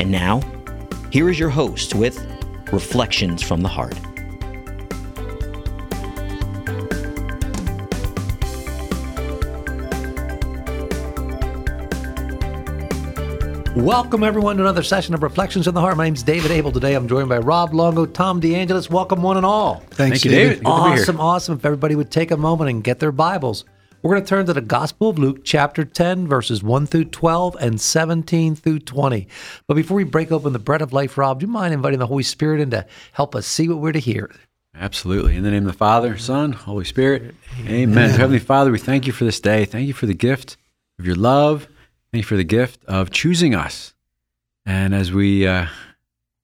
And now, here is your host with Reflections from the Heart. Welcome, everyone, to another session of Reflections in the Heart. My name's David Abel. Today I'm joined by Rob Longo, Tom DeAngelis. Welcome, one and all. Thanks, Thank you, David. Good to be. Awesome, awesome. If everybody would take a moment and get their Bibles, we're going to turn to the Gospel of Luke, chapter 10, verses 1 through 12 and 17 through 20. But before we break open the bread of life, Rob, do you mind inviting the Holy Spirit in to help us see what we're to hear? Absolutely. In the name of the Father, Son, Holy Spirit. Amen. So, Heavenly Father, we thank you for this day. Thank you for the gift of your love. Thank you for the gift of choosing us. And as we uh,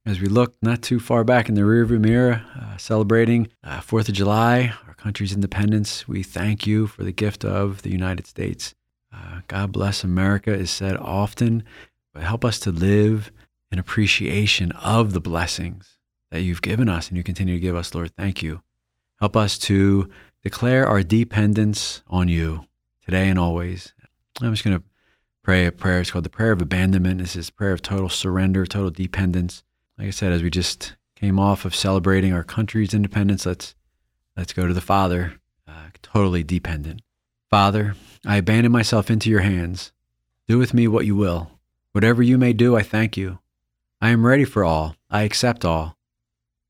as we look not too far back in the rearview mirror, uh, celebrating uh, Fourth of July, country's independence, we thank you for the gift of the United States. Uh, God bless America is said often, but help us to live in appreciation of the blessings that you've given us and you continue to give us, Lord. Thank you. Help us to declare our dependence on you today and always. I'm just going to pray a prayer. It's called the prayer of abandonment. This is prayer of total surrender, total dependence. Like I said, as we just came off of celebrating our country's independence, let's let's go to the Father, uh, totally dependent. Father, I abandon myself into your hands. Do with me what you will. Whatever you may do, I thank you. I am ready for all. I accept all.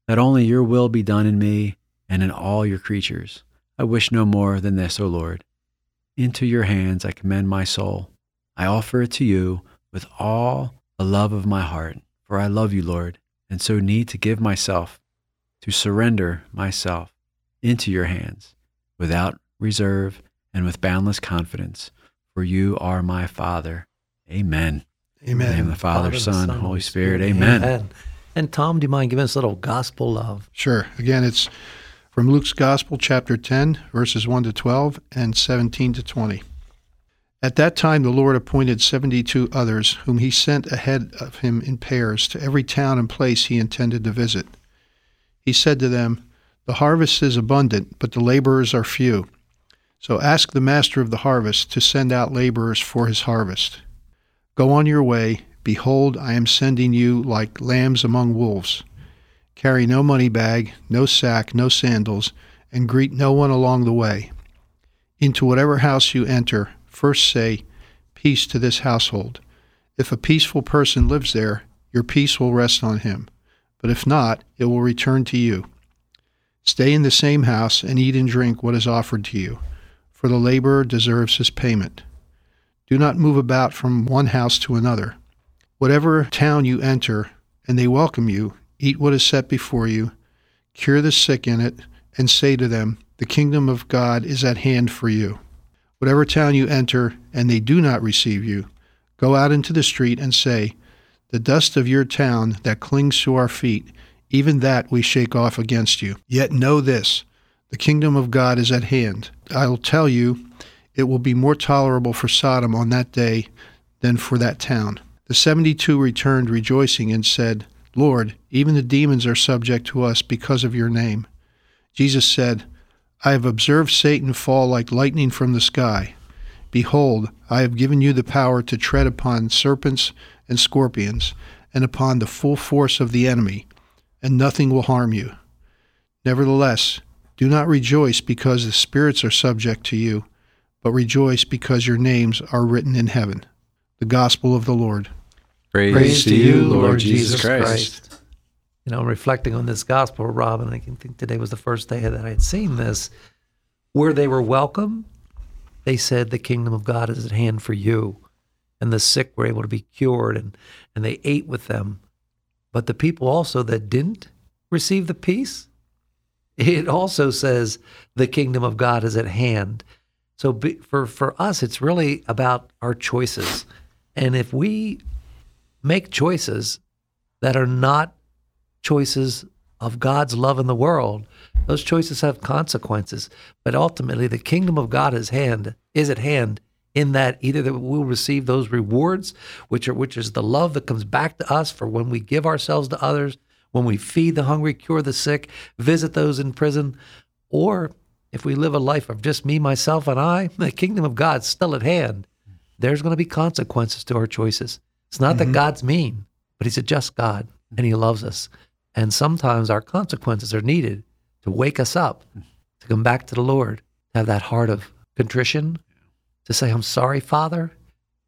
That only your will be done in me and in all your creatures. I wish no more than this, O Lord. Into your hands I commend my soul. I offer it to you with all the love of my heart, for I love you, Lord, and so need to give myself, to surrender myself into your hands without reserve and with boundless confidence, for you are my Father. Amen. In the name of the Father, Father, Son, Son, Holy Spirit. Amen. And Tom, do you mind giving us a little gospel love? Sure. Again, it's from Luke's Gospel, chapter 10, verses 1 to 12 and 17 to 20. At that time, the Lord appointed 72 others, whom he sent ahead of him in pairs to every town and place he intended to visit. He said to them, The harvest is abundant, but the laborers are few. So ask the master of the harvest to send out laborers for his harvest. Go on your way. Behold, I am sending you like lambs among wolves. Carry no money bag, no sack, no sandals, and greet no one along the way. Into whatever house you enter, first say, Peace to this household. If a peaceful person lives there, your peace will rest on him. But if not, it will return to you. Stay in the same house and eat and drink what is offered to you, for the laborer deserves his payment. Do not move about from one house to another. Whatever town you enter, and they welcome you, eat what is set before you, cure the sick in it, and say to them, The kingdom of God is at hand for you. Whatever town you enter, and they do not receive you, go out into the street and say, The dust of your town that clings to our feet, even that we shake off against you. Yet know this the kingdom of God is at hand. I will tell you, it will be more tolerable for Sodom on that day than for that town. The seventy two returned rejoicing and said, Lord, even the demons are subject to us because of your name. Jesus said, I have observed Satan fall like lightning from the sky. Behold, I have given you the power to tread upon serpents and scorpions, and upon the full force of the enemy, and nothing will harm you. Nevertheless, do not rejoice because the spirits are subject to you, but rejoice because your names are written in heaven. The Gospel of the Lord. Praise, Praise to you, Lord Jesus Christ. You know, reflecting on this gospel, Rob, and I can think today was the first day that I had seen this, where they were welcome. They said, The kingdom of God is at hand for you. And the sick were able to be cured, and, and they ate with them. But the people also that didn't receive the peace, it also says, The kingdom of God is at hand. So be, for, for us, it's really about our choices And if we make choices that are not choices of God's love in the world, those choices have consequences. But ultimately, the kingdom of God is hand is at hand. In that either that we'll receive those rewards, which are which is the love that comes back to us for when we give ourselves to others, when we feed the hungry, cure the sick, visit those in prison, or if we live a life of just me, myself, and I, the kingdom of God's still at hand. There's going to be consequences to our choices. It's not Mm-hmm. that God's mean, but He's a just God and He loves us. And sometimes our consequences are needed to wake us up, to come back to the Lord, to have that heart of contrition, to say, I'm sorry, Father,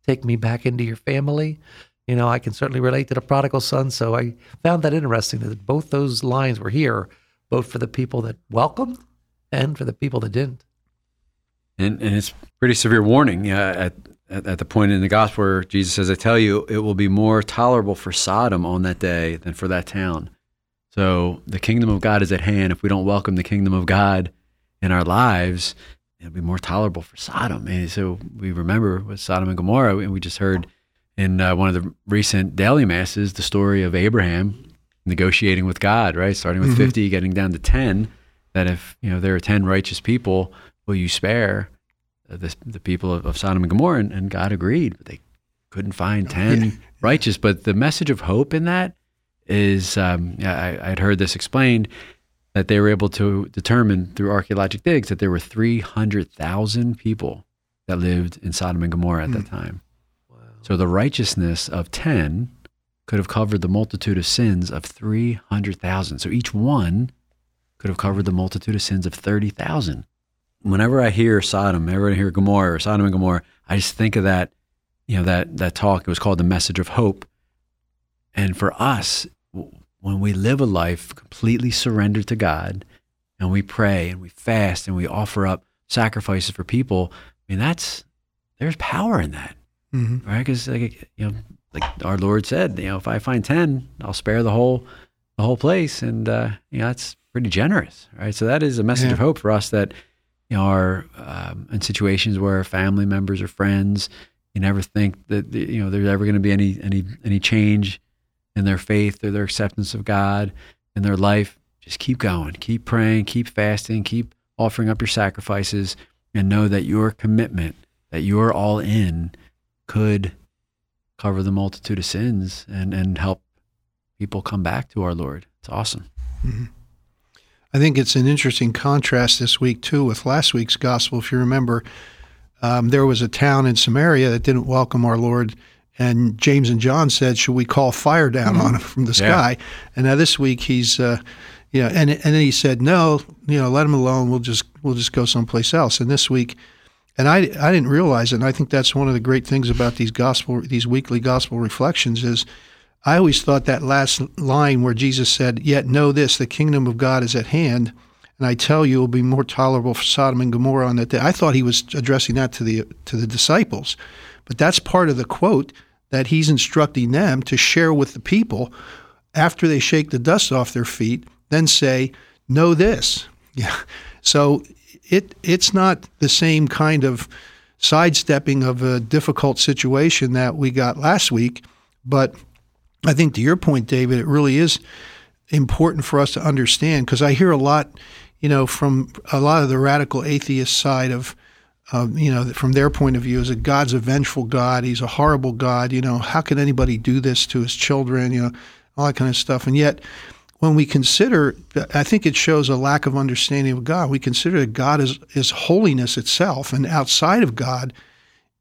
take me back into your family. You know, I can certainly relate to the prodigal son. So I found that interesting that both those lines were here, both for the people that welcomed and for the people that didn't. And, and it's pretty severe warning yeah, at, at, at the point in the gospel where Jesus says, I tell you, it will be more tolerable for Sodom on that day than for that town. So the kingdom of God is at hand. If we don't welcome the kingdom of God in our lives, it'll be more tolerable for Sodom. And so we remember with Sodom and Gomorrah, and we just heard in uh, one of the recent daily masses the story of Abraham negotiating with God, right? Starting with 50, getting down to 10, that if, you know, there are 10 righteous people, will you spare uh, the, the people of, of Sodom and Gomorrah? And, and God agreed, but they couldn't find 10 righteous. But the message of hope in that is, um, I, I'd heard this explained, that they were able to determine through archaeologic digs that there were 300,000 people that lived in Sodom and Gomorrah at that hmm. time. So the righteousness of 10 could have covered the multitude of sins of 300,000. So each one could have covered the multitude of sins of 30,000. Whenever I hear Sodom, whenever I hear Gomorrah or Sodom and Gomorrah, I just think of that, you know, that, that talk. It was called the message of hope. And for us, when we live a life completely surrendered to God and we pray and we fast and we offer up sacrifices for people, I mean, that's, there's power in that hmm right? Because like you know, like our Lord said, you know, if I find ten, I'll spare the whole the whole place, and uh, you know that's pretty generous, right? So that is a message Yeah. of hope for us that you know are um, in situations where family members or friends, you never think that you know there's ever going to be any any any change in their faith or their acceptance of God in their life. Just keep going, keep praying, keep fasting, keep offering up your sacrifices, and know that your commitment, that you're all in could cover the multitude of sins and, and help people come back to our Lord. It's awesome. I think it's an interesting contrast this week too with last week's gospel. If you remember, um, there was a town in Samaria that didn't welcome our Lord, and James and John said, "Should we call fire down on him from the Yeah. sky?" And now this week he's, uh, you know, and and then he said, "No, you know, let him alone. We'll just we'll just go someplace else." And this week. And I, I didn't realize it. And I think that's one of the great things about these gospel, these weekly gospel reflections is I always thought that last line where Jesus said, Yet know this, the kingdom of God is at hand, and I tell you it will be more tolerable for Sodom and Gomorrah on that day. I thought he was addressing that to the to the disciples. But that's part of the quote that he's instructing them to share with the people after they shake the dust off their feet, then say, Know this. Yeah. So it it's not the same kind of sidestepping of a difficult situation that we got last week, but I think to your point, David, it really is important for us to understand because I hear a lot, you know, from a lot of the radical atheist side of, um, you know, from their point of view, is that God's a vengeful God. He's a horrible God. You know, how can anybody do this to his children? You know, all that kind of stuff. And yet, when we consider, I think it shows a lack of understanding of God. We consider that God is, is holiness itself, and outside of God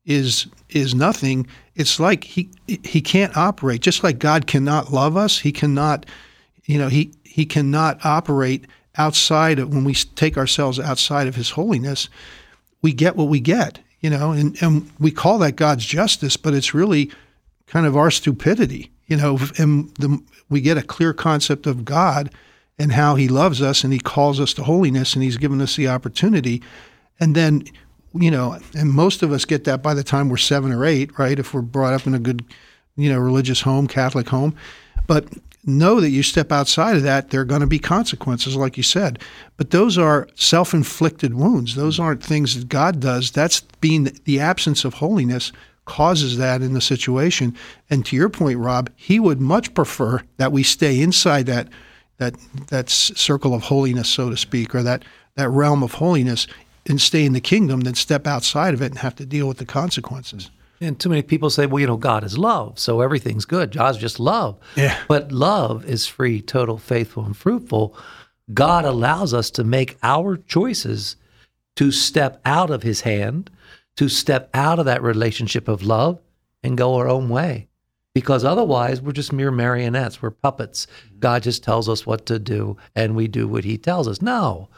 is is nothing. It's like he he can't operate. Just like God cannot love us, he cannot, you know, he he cannot operate outside of when we take ourselves outside of his holiness. We get what we get, you know, and and we call that God's justice, but it's really kind of our stupidity, you know, and the, we get a clear concept of God and how he loves us and he calls us to holiness and he's given us the opportunity. And then, you know, and most of us get that by the time we're seven or eight, right? If we're brought up in a good, you know, religious home, Catholic home. But know that you step outside of that, there are going to be consequences, like you said. But those are self inflicted wounds. Those aren't things that God does. That's being the absence of holiness causes that in the situation. And to your point, Rob, he would much prefer that we stay inside that that that circle of holiness, so to speak, or that that realm of holiness, and stay in the kingdom than step outside of it and have to deal with the consequences. And too many people say, well, you know, God is love, so everything's good. God's just love. Yeah. But love is free, total, faithful, and fruitful. God allows us to make our choices to step out of his hand, to step out of that relationship of love and go our own way. Because otherwise, we're just mere marionettes. We're puppets. God just tells us what to do and we do what he tells us. No,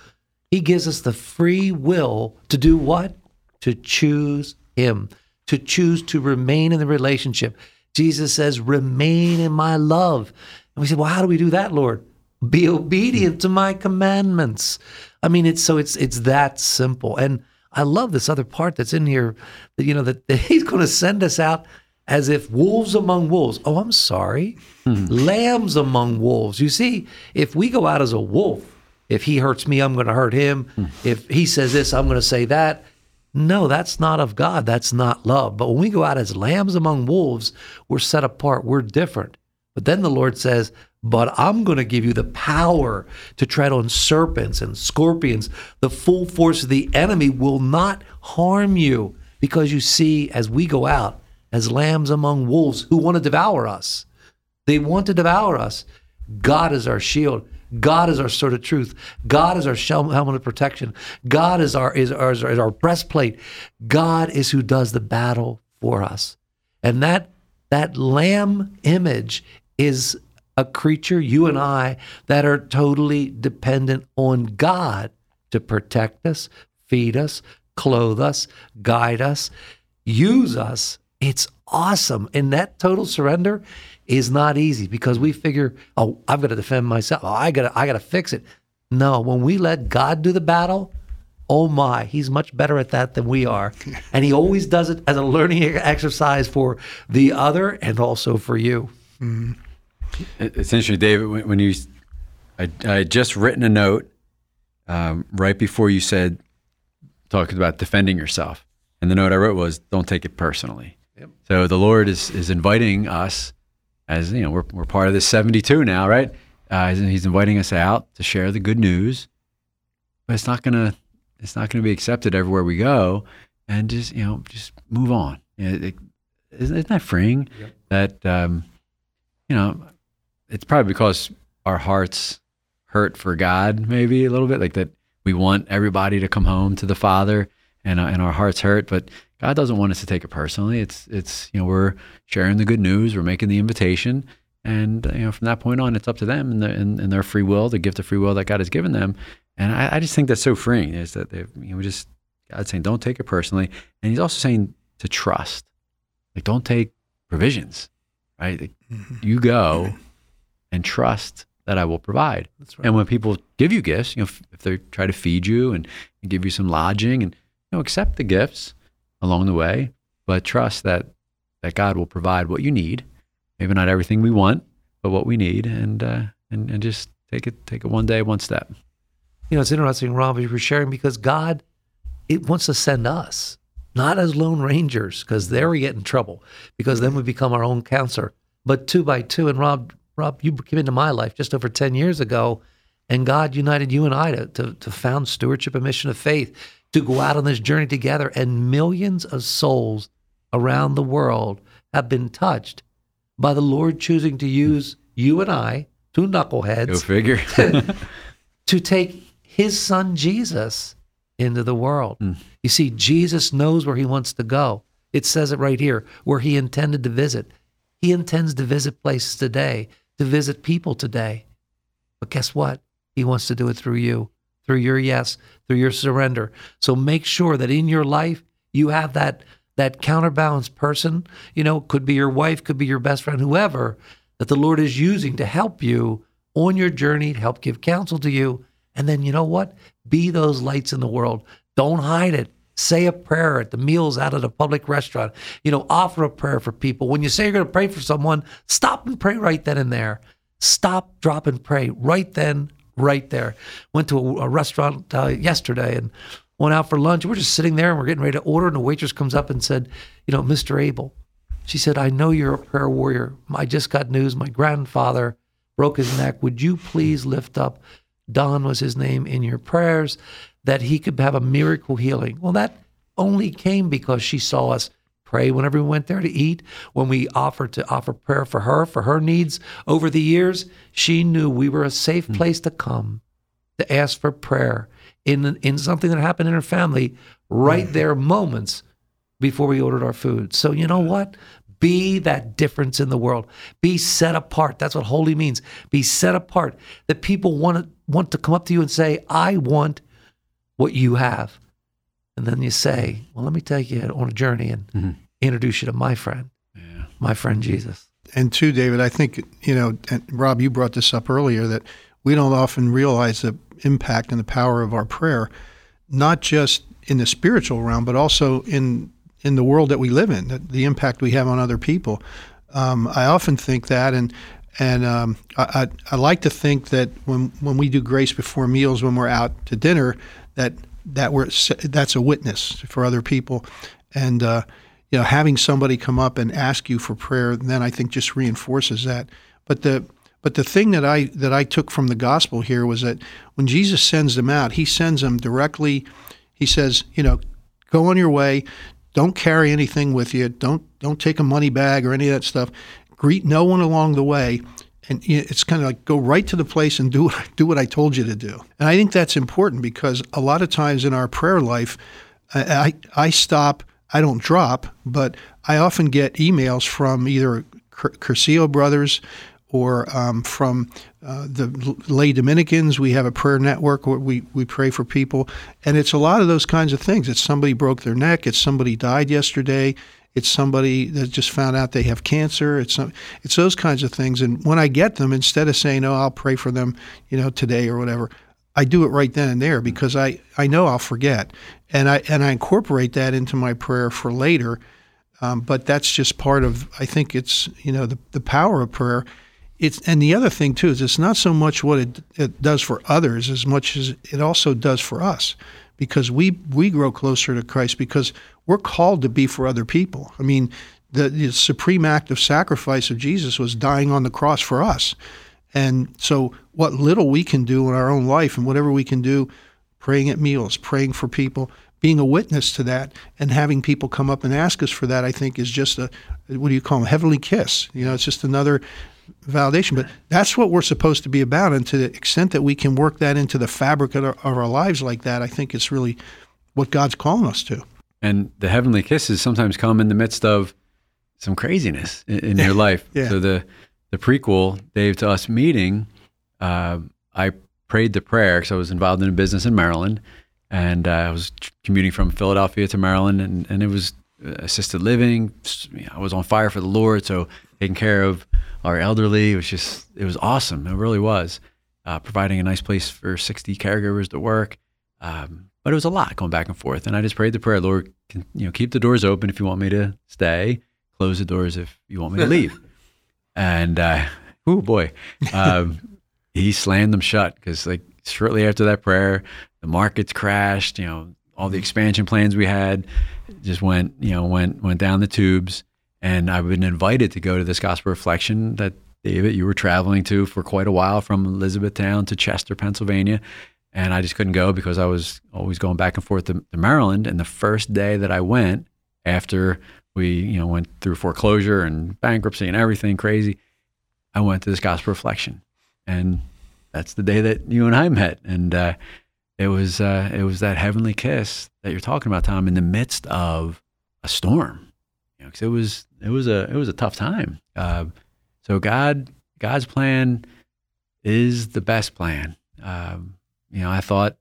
he gives us the free will to do what? To choose him, to choose to remain in the relationship. Jesus says, remain in my love. And we say, well, how do we do that, Lord? Be obedient to my commandments. I mean, it's so it's it's that simple. And I love this other part that's in here that you know that, that he's going to send us out as if wolves among wolves. Oh, I'm sorry. Hmm. Lambs among wolves. You see, if we go out as a wolf, if he hurts me, I'm going to hurt him. Hmm. If he says this, I'm going to say that. No, that's not of God. That's not love. But when we go out as lambs among wolves, we're set apart. We're different. But then the Lord says, But I'm going to give you the power to tread on serpents and scorpions. The full force of the enemy will not harm you. Because you see, as we go out as lambs among wolves who want to devour us, they want to devour us. God is our shield. God is our sword of truth. God is our helmet of protection. God is our is our, is our breastplate. God is who does the battle for us. And that that lamb image is a creature, you and I, that are totally dependent on God to protect us, feed us, clothe us, guide us, use us. It's awesome. And that total surrender is not easy because we figure, oh, I've got to defend myself. Oh, I got to, I got to fix it. No, when we let God do the battle, oh my, he's much better at that than we are. And he always does it as a learning exercise for the other and also for you. It- It's interesting, David, when, when you, I, I had just written a note um, right before you said, talking about defending yourself. And the note I wrote was, don't take it personally. So the Lord is, is inviting us, as you know, we're, we're part of this 72 now, right? Uh, he's- inviting us out to share the good news, but it's not gonna, it's not gonna be accepted everywhere we go, and just you know, just move on. You know, it, isn't, isn't that freeing? That um, you know, it's probably because our hearts hurt for God, maybe a little bit, like that we want everybody to come home to the Father, and uh, and our hearts hurt, but God doesn't want us to take it personally. It's it's you know we're sharing the good news, we're making the invitation, and you know from that point on, it's up to them and, the, and, and their free will, the gift of free will that God has given them, and I, I just think that's so freeing. Is that they you know we just God's saying don't take it personally, and He's also saying to trust, like don't take provisions, right? Like, mm-hmm. You go and trust that I will provide. That's right. And when people give you gifts, you know, if, if they try to feed you and, and give you some lodging, and you know, accept the gifts along the way, but trust that that God will provide what you need. Maybe not everything we want, but what we need, and uh, and and just take it take it one day, one step. You know, it's interesting, Rob, you were sharing because God, it wants to send us, not as lone rangers, because there we get in trouble, because then we become our own counselor. But two by two, and Rob, Rob, you came into my life just over ten years ago, and God united you and I to to, to found stewardship and mission of faith, to go out on this journey together, and millions of souls around the world have been touched by the Lord choosing to use you and I, two knuckleheads, Go figure. to take his son Jesus into the world. Hmm. You see, Jesus knows where he wants to go. It says it right here, where he intended to visit. He intends to visit places today, to visit people today. But guess what? He wants to do it through you, through your yes, through your surrender. So make sure that in your life you have that that counterbalanced person, you know, could be your wife, could be your best friend, whoever, that the Lord is using to help you on your journey, to help give counsel to you. And then you know what? Be those lights in the world. Don't hide it. Say a prayer at the meals out at a public restaurant. You know, offer a prayer for people. When you say you're going to pray for someone, stop and pray right then and there. Stop, drop, and pray right then, right there. Went to a, a restaurant uh, yesterday, and went out for lunch. We're just sitting there and we're getting ready to order, and the waitress comes up and said, "You know, Mr. Abel," she said, "I know you're a prayer warrior. I just got news. My grandfather broke his neck. Would you please lift up Don was his name in your prayers that he could have a miracle healing?" Well, that only came because she saw us pray whenever we went there to eat. When we offered to offer prayer for her, for her needs over the years, she knew we were a safe hmm. place to come to ask for prayer in in something that happened in her family right hmm. there moments before we ordered our food. So you know what? Be that difference in the world. Be set apart. That's what holy means. Be set apart. That people want to want to come up to you and say, "I want what you have." And then you say, "Well, let me take you on a journey and introduce you to my friend, Yeah. my friend Jesus." And two, David, I think, you know, and Rob, you brought this up earlier that we don't often realize the impact and the power of our prayer, not just in the spiritual realm, but also in in the world that we live in, the, the impact we have on other people. Um, I often think that, and and um, I, I, I like to think that when when we do grace before meals, when we're out to dinner, that that we're that's a witness for other people, and uh, you know having somebody come up and ask you for prayer, then I think just reinforces that. But the but the thing that I that I took from the gospel here was that when Jesus sends them out, he sends them directly. He says, you know, go on your way. Don't carry anything with you. Don't don't take a money bag or any of that stuff. Greet no one along the way. And it's kind of like go right to the place and do what, do what I told you to do. And I think that's important because a lot of times in our prayer life, I, I, I stop. I don't drop, but I often get emails from either Cursillo brothers or um, from uh, the lay Dominicans. We have a prayer network where we, we pray for people. And it's a lot of those kinds of things. It's somebody broke their neck, it's somebody died yesterday, it's somebody that just found out they have cancer. It's some, it's those kinds of things. And when I get them, instead of saying, "Oh, I'll pray for them," you know, today or whatever, I do it right then and there because I, I know I'll forget, and I and I incorporate that into my prayer for later. Um, but that's just part of. I think it's you know the the power of prayer. It's and the other thing too is it's not so much what it, it does for others as much as it also does for us because we we grow closer to Christ because we're called to be for other people. I mean, the, the supreme act of sacrifice of Jesus was dying on the cross for us. And so, what little we can do in our own life and whatever we can do, praying at meals, praying for people, being a witness to that, and having people come up and ask us for that, I think is just a what do you call them? Heavenly kiss. You know, it's just another validation. But that's what we're supposed to be about. And to the extent that we can work that into the fabric of our, of our lives like that, I think it's really what God's calling us to. And the heavenly kisses sometimes come in the midst of some craziness in, in your life. Yeah. So the the prequel, Dave, to us meeting, uh, I prayed the prayer because I was involved in a business in Maryland, and uh, I was commuting from Philadelphia to Maryland, and, and it was assisted living. I was on fire for the Lord, so taking care of our elderly. It was just it was awesome. It really was. Uh, providing a nice place for 60 caregivers to work. Um, but it was a lot going back and forth. And I just prayed the prayer, Lord, can, you know, keep the doors open if you want me to stay, close the doors if you want me to leave. and, uh, oh boy, um, he slammed them shut because like shortly after that prayer, the markets crashed, you know, all the expansion plans we had just went, you know, went, went down the tubes. And I've been invited to go to this gospel reflection that David, you were traveling to for quite a while from Elizabethtown to Chester, Pennsylvania. And I just couldn't go because I was always going back and forth to, to Maryland. And the first day that I went, after we, you know, went through foreclosure and bankruptcy and everything crazy, I went to this gospel reflection. And that's the day that you and I met. And uh, it was uh, it was that heavenly kiss that you're talking about, Tom, in the midst of a storm. You know, 'cause it was it was a it was a tough time. Uh, so God, God's plan is the best plan. Um, you know, I thought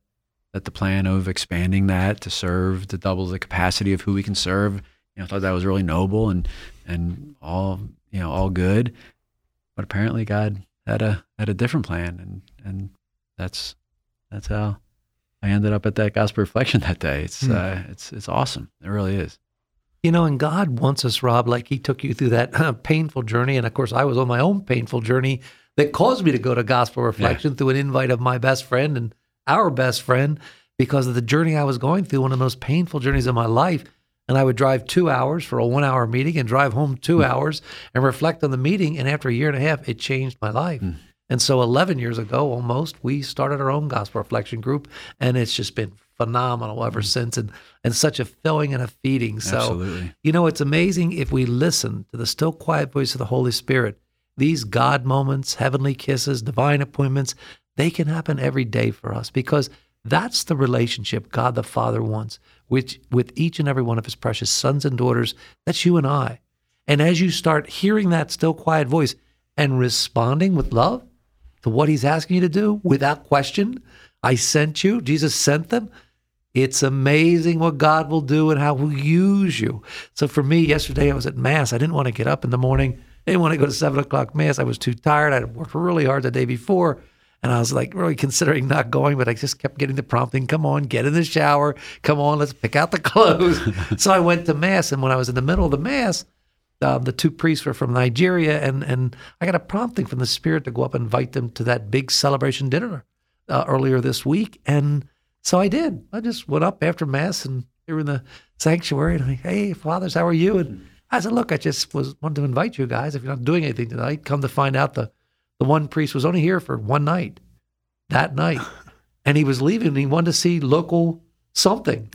that the plan of expanding that to serve to double the capacity of who we can serve, you know, I thought that was really noble and and all you know all good. But apparently, God had a had a different plan, and and that's that's how I ended up at that gospel reflection that day. It's Hmm. uh, it's it's awesome. It really is. You know, and God wants us, Rob, like He took you through that uh, painful journey. And of course, I was on my own painful journey that caused me to go to gospel reflection through an invite of my best friend and our best friend because of the journey I was going through, one of the most painful journeys of my life. And I would drive two hours for a one hour meeting and drive home two hmm. hours and reflect on the meeting. And after a year and a half, it changed my life. Hmm. And so 11 years ago, almost, we started our own gospel reflection group, and it's just been phenomenal ever hmm. since, and and such a filling and a feeding. So, Absolutely. you know, it's amazing if we listen to the still quiet voice of the Holy Spirit. These God moments, heavenly kisses, divine appointments, they can happen every day for us because that's the relationship God the Father wants, which with each and every one of His precious sons and daughters. That's you and I. And as you start hearing that still quiet voice and responding with love to what He's asking you to do without question, I sent you. Jesus sent them. It's amazing what God will do and how He'll use you. So for me, yesterday I was at Mass. I didn't want to get up in the morning. I didn't want to go to seven o'clock Mass. I was too tired. I'd worked really hard the day before. And I was like really considering not going, but I just kept getting the prompting, come on, get in the shower. Come on, let's pick out the clothes. so I went to Mass. And when I was in the middle of the Mass, um, the two priests were from Nigeria, and and I got a prompting from the Spirit to go up and invite them to that big celebration dinner uh, earlier this week, and so I did. I just went up after mass, and they were in the sanctuary, and I'm like, hey, fathers, how are you? And I said, look, I just was wanted to invite you guys. If you're not doing anything tonight, come to find out the the one priest was only here for one night, that night, and he was leaving. and He wanted to see local something.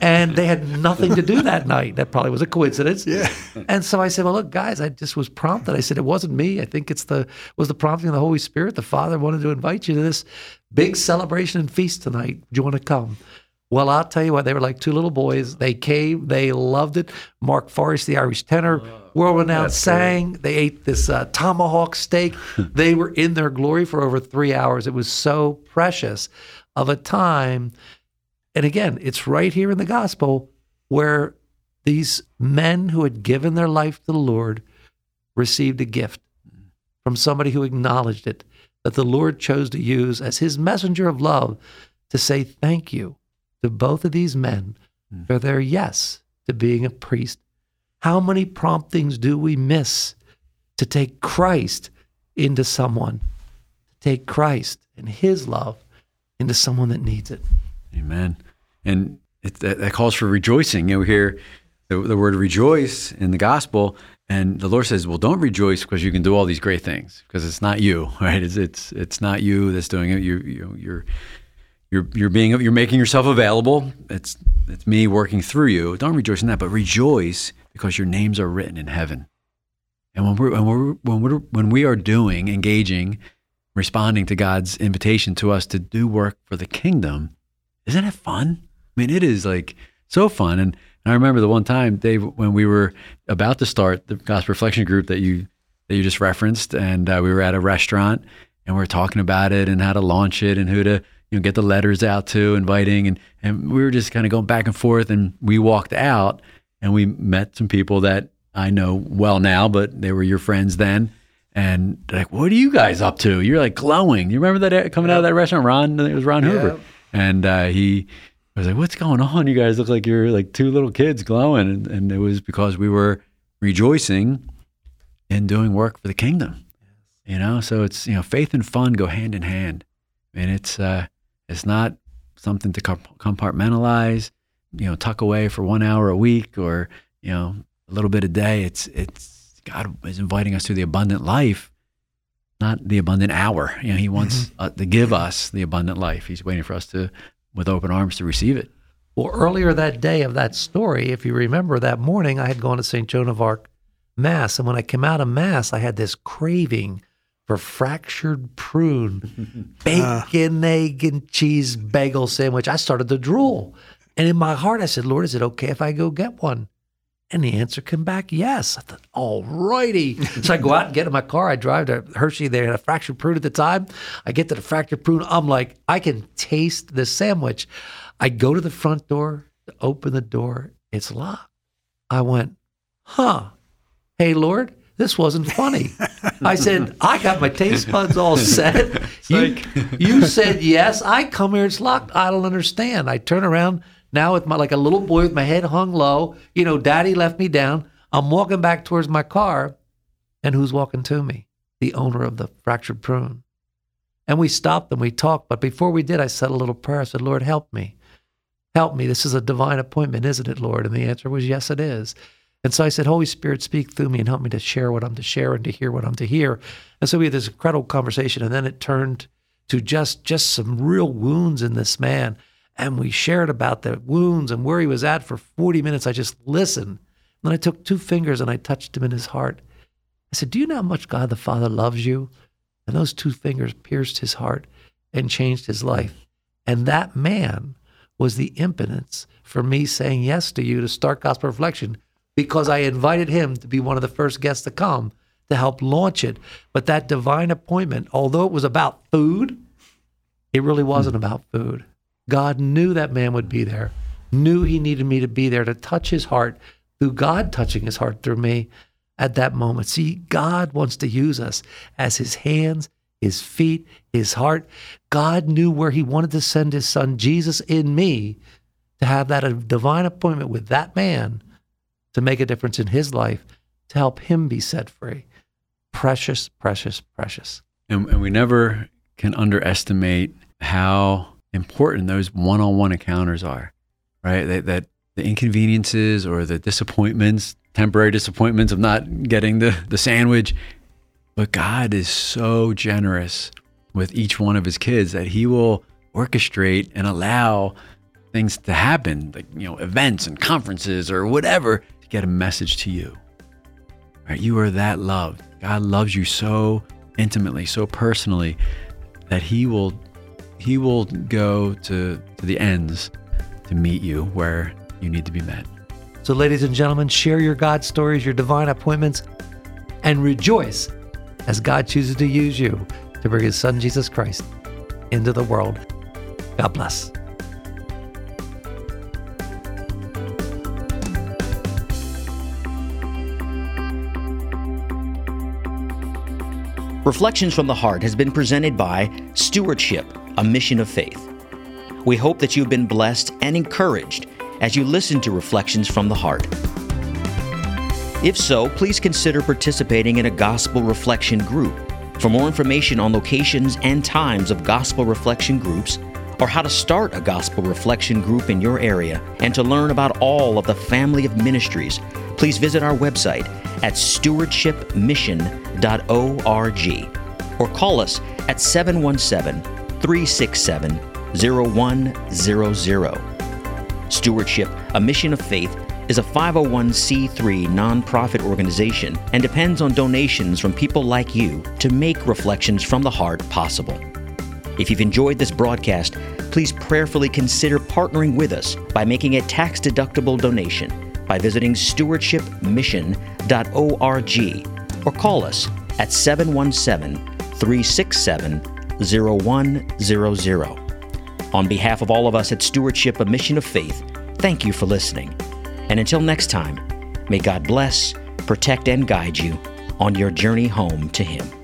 and they had nothing to do that night. That probably was a coincidence. Yeah. And so I said, "Well, look, guys, I just was prompted. I said it wasn't me. I think it's the was the prompting of the Holy Spirit. The Father wanted to invite you to this big celebration and feast tonight. Do you want to come?" Well, I'll tell you what, they were like two little boys. They came, they loved it. Mark Forrest, the Irish tenor, world renowned, sang. They ate this uh, tomahawk steak. they were in their glory for over three hours. It was so precious of a time and again, it's right here in the gospel where these men who had given their life to the Lord received a gift from somebody who acknowledged it, that the Lord chose to use as his messenger of love to say thank you to both of these men hmm. for their yes to being a priest. How many promptings do we miss to take Christ into someone, to take Christ and his love into someone that needs it? Amen. And it, that, that calls for rejoicing. You know, we hear the, the word rejoice in the gospel, and the Lord says, "Well, don't rejoice because you can do all these great things because it's not you, right? It's it's it's not you that's doing it. You you you're you're you're being you're making yourself available. It's it's me working through you. Don't rejoice in that, but rejoice because your names are written in heaven. And when we're when we're when we're when we are doing, engaging, responding to God's invitation to us to do work for the kingdom, isn't it fun? I mean, it is like so fun. And, and I remember the one time, Dave, when we were about to start the gospel reflection group that you that you just referenced, and uh, we were at a restaurant and we were talking about it and how to launch it and who to you know get the letters out to, inviting, and and we were just kind of going back and forth. And we walked out and we met some people that I know well now, but they were your friends then. And like, what are you guys up to? You're like glowing. You remember that coming out of that restaurant, Ron? It was Ron Hoover, and uh, he I was like, "What's going on? You guys look like you're like two little kids glowing," and, and it was because we were rejoicing in doing work for the kingdom. You know, so it's you know, faith and fun go hand in hand, and it's uh, it's not something to compartmentalize. You know, tuck away for one hour a week or you know a little bit a day. It's it's God is inviting us to the abundant life, not the abundant hour. You know, He wants uh, to give us the abundant life. He's waiting for us to with open arms to receive it. Well, earlier that day of that story, if you remember that morning, I had gone to St. Joan of Arc Mass. And when I came out of Mass, I had this craving for fractured prune, bacon, egg, and cheese bagel sandwich. I started to drool. And in my heart, I said, Lord, is it okay if I go get one? And the answer came back, yes. I thought, all righty. so I go out and get in my car. I drive to Hershey. They had a fractured prune at the time. I get to the fractured prune. I'm like, I can taste the sandwich. I go to the front door to open the door. It's locked. I went, huh. Hey, Lord, this wasn't funny. I said, I got my taste buds all set. You, you said yes. I come here, it's locked. I don't understand. I turn around now with my like a little boy with my head hung low. You know, daddy left me down. I'm walking back towards my car, and who's walking to me? The owner of the fractured prune. And we stopped and we talked. But before we did, I said a little prayer. I said, Lord, help me. Help me. This is a divine appointment, isn't it, Lord? And the answer was, yes, it is. And so I said, Holy Spirit, speak through me and help me to share what I'm to share and to hear what I'm to hear. And so we had this incredible conversation. And then it turned to just just some real wounds in this man. And we shared about the wounds and where he was at for 40 minutes. I just listened. And then I took two fingers and I touched him in his heart. I said, Do you know how much God the Father loves you? And those two fingers pierced his heart and changed his life. And that man was the impotence for me saying yes to you to start Gospel Reflection because I invited him to be one of the first guests to come to help launch it. But that divine appointment, although it was about food, it really wasn't hmm. about food. God knew that man would be there, knew he needed me to be there to touch his heart through God touching his heart through me at that moment. See, God wants to use us as his hands, his feet, his heart. God knew where he wanted to send his son Jesus in me to have that divine appointment with that man to make a difference in his life, to help him be set free. Precious, precious, precious. And, and we never can underestimate how important those one on one encounters are, right? That, that the inconveniences or the disappointments, temporary disappointments of not getting the, the sandwich. But God is so generous with each one of his kids that he will orchestrate and allow things to happen, like, you know, events and conferences or whatever, get a message to you. Right? You are that loved. God loves you so intimately, so personally that he will he will go to, to the ends to meet you where you need to be met. So, ladies and gentlemen, share your God stories, your divine appointments, and rejoice as God chooses to use you to bring His Son, Jesus Christ, into the world. God bless. Reflections from the Heart has been presented by Stewardship, a mission of faith. We hope that you've been blessed and encouraged as you listen to Reflections from the Heart. If so, please consider participating in a gospel reflection group. For more information on locations and times of gospel reflection groups, or how to start a gospel reflection group in your area, and to learn about all of the family of ministries, please visit our website at stewardshipmission.org or call us at 717 367 0100. Stewardship, a mission of faith, is a 501c3 nonprofit organization and depends on donations from people like you to make Reflections from the Heart possible. If you've enjoyed this broadcast, please prayerfully consider partnering with us by making a tax deductible donation by visiting stewardshipmission.org or call us at 717 367 0100. On behalf of all of us at Stewardship, a mission of faith, thank you for listening. And until next time, may God bless, protect, and guide you on your journey home to Him.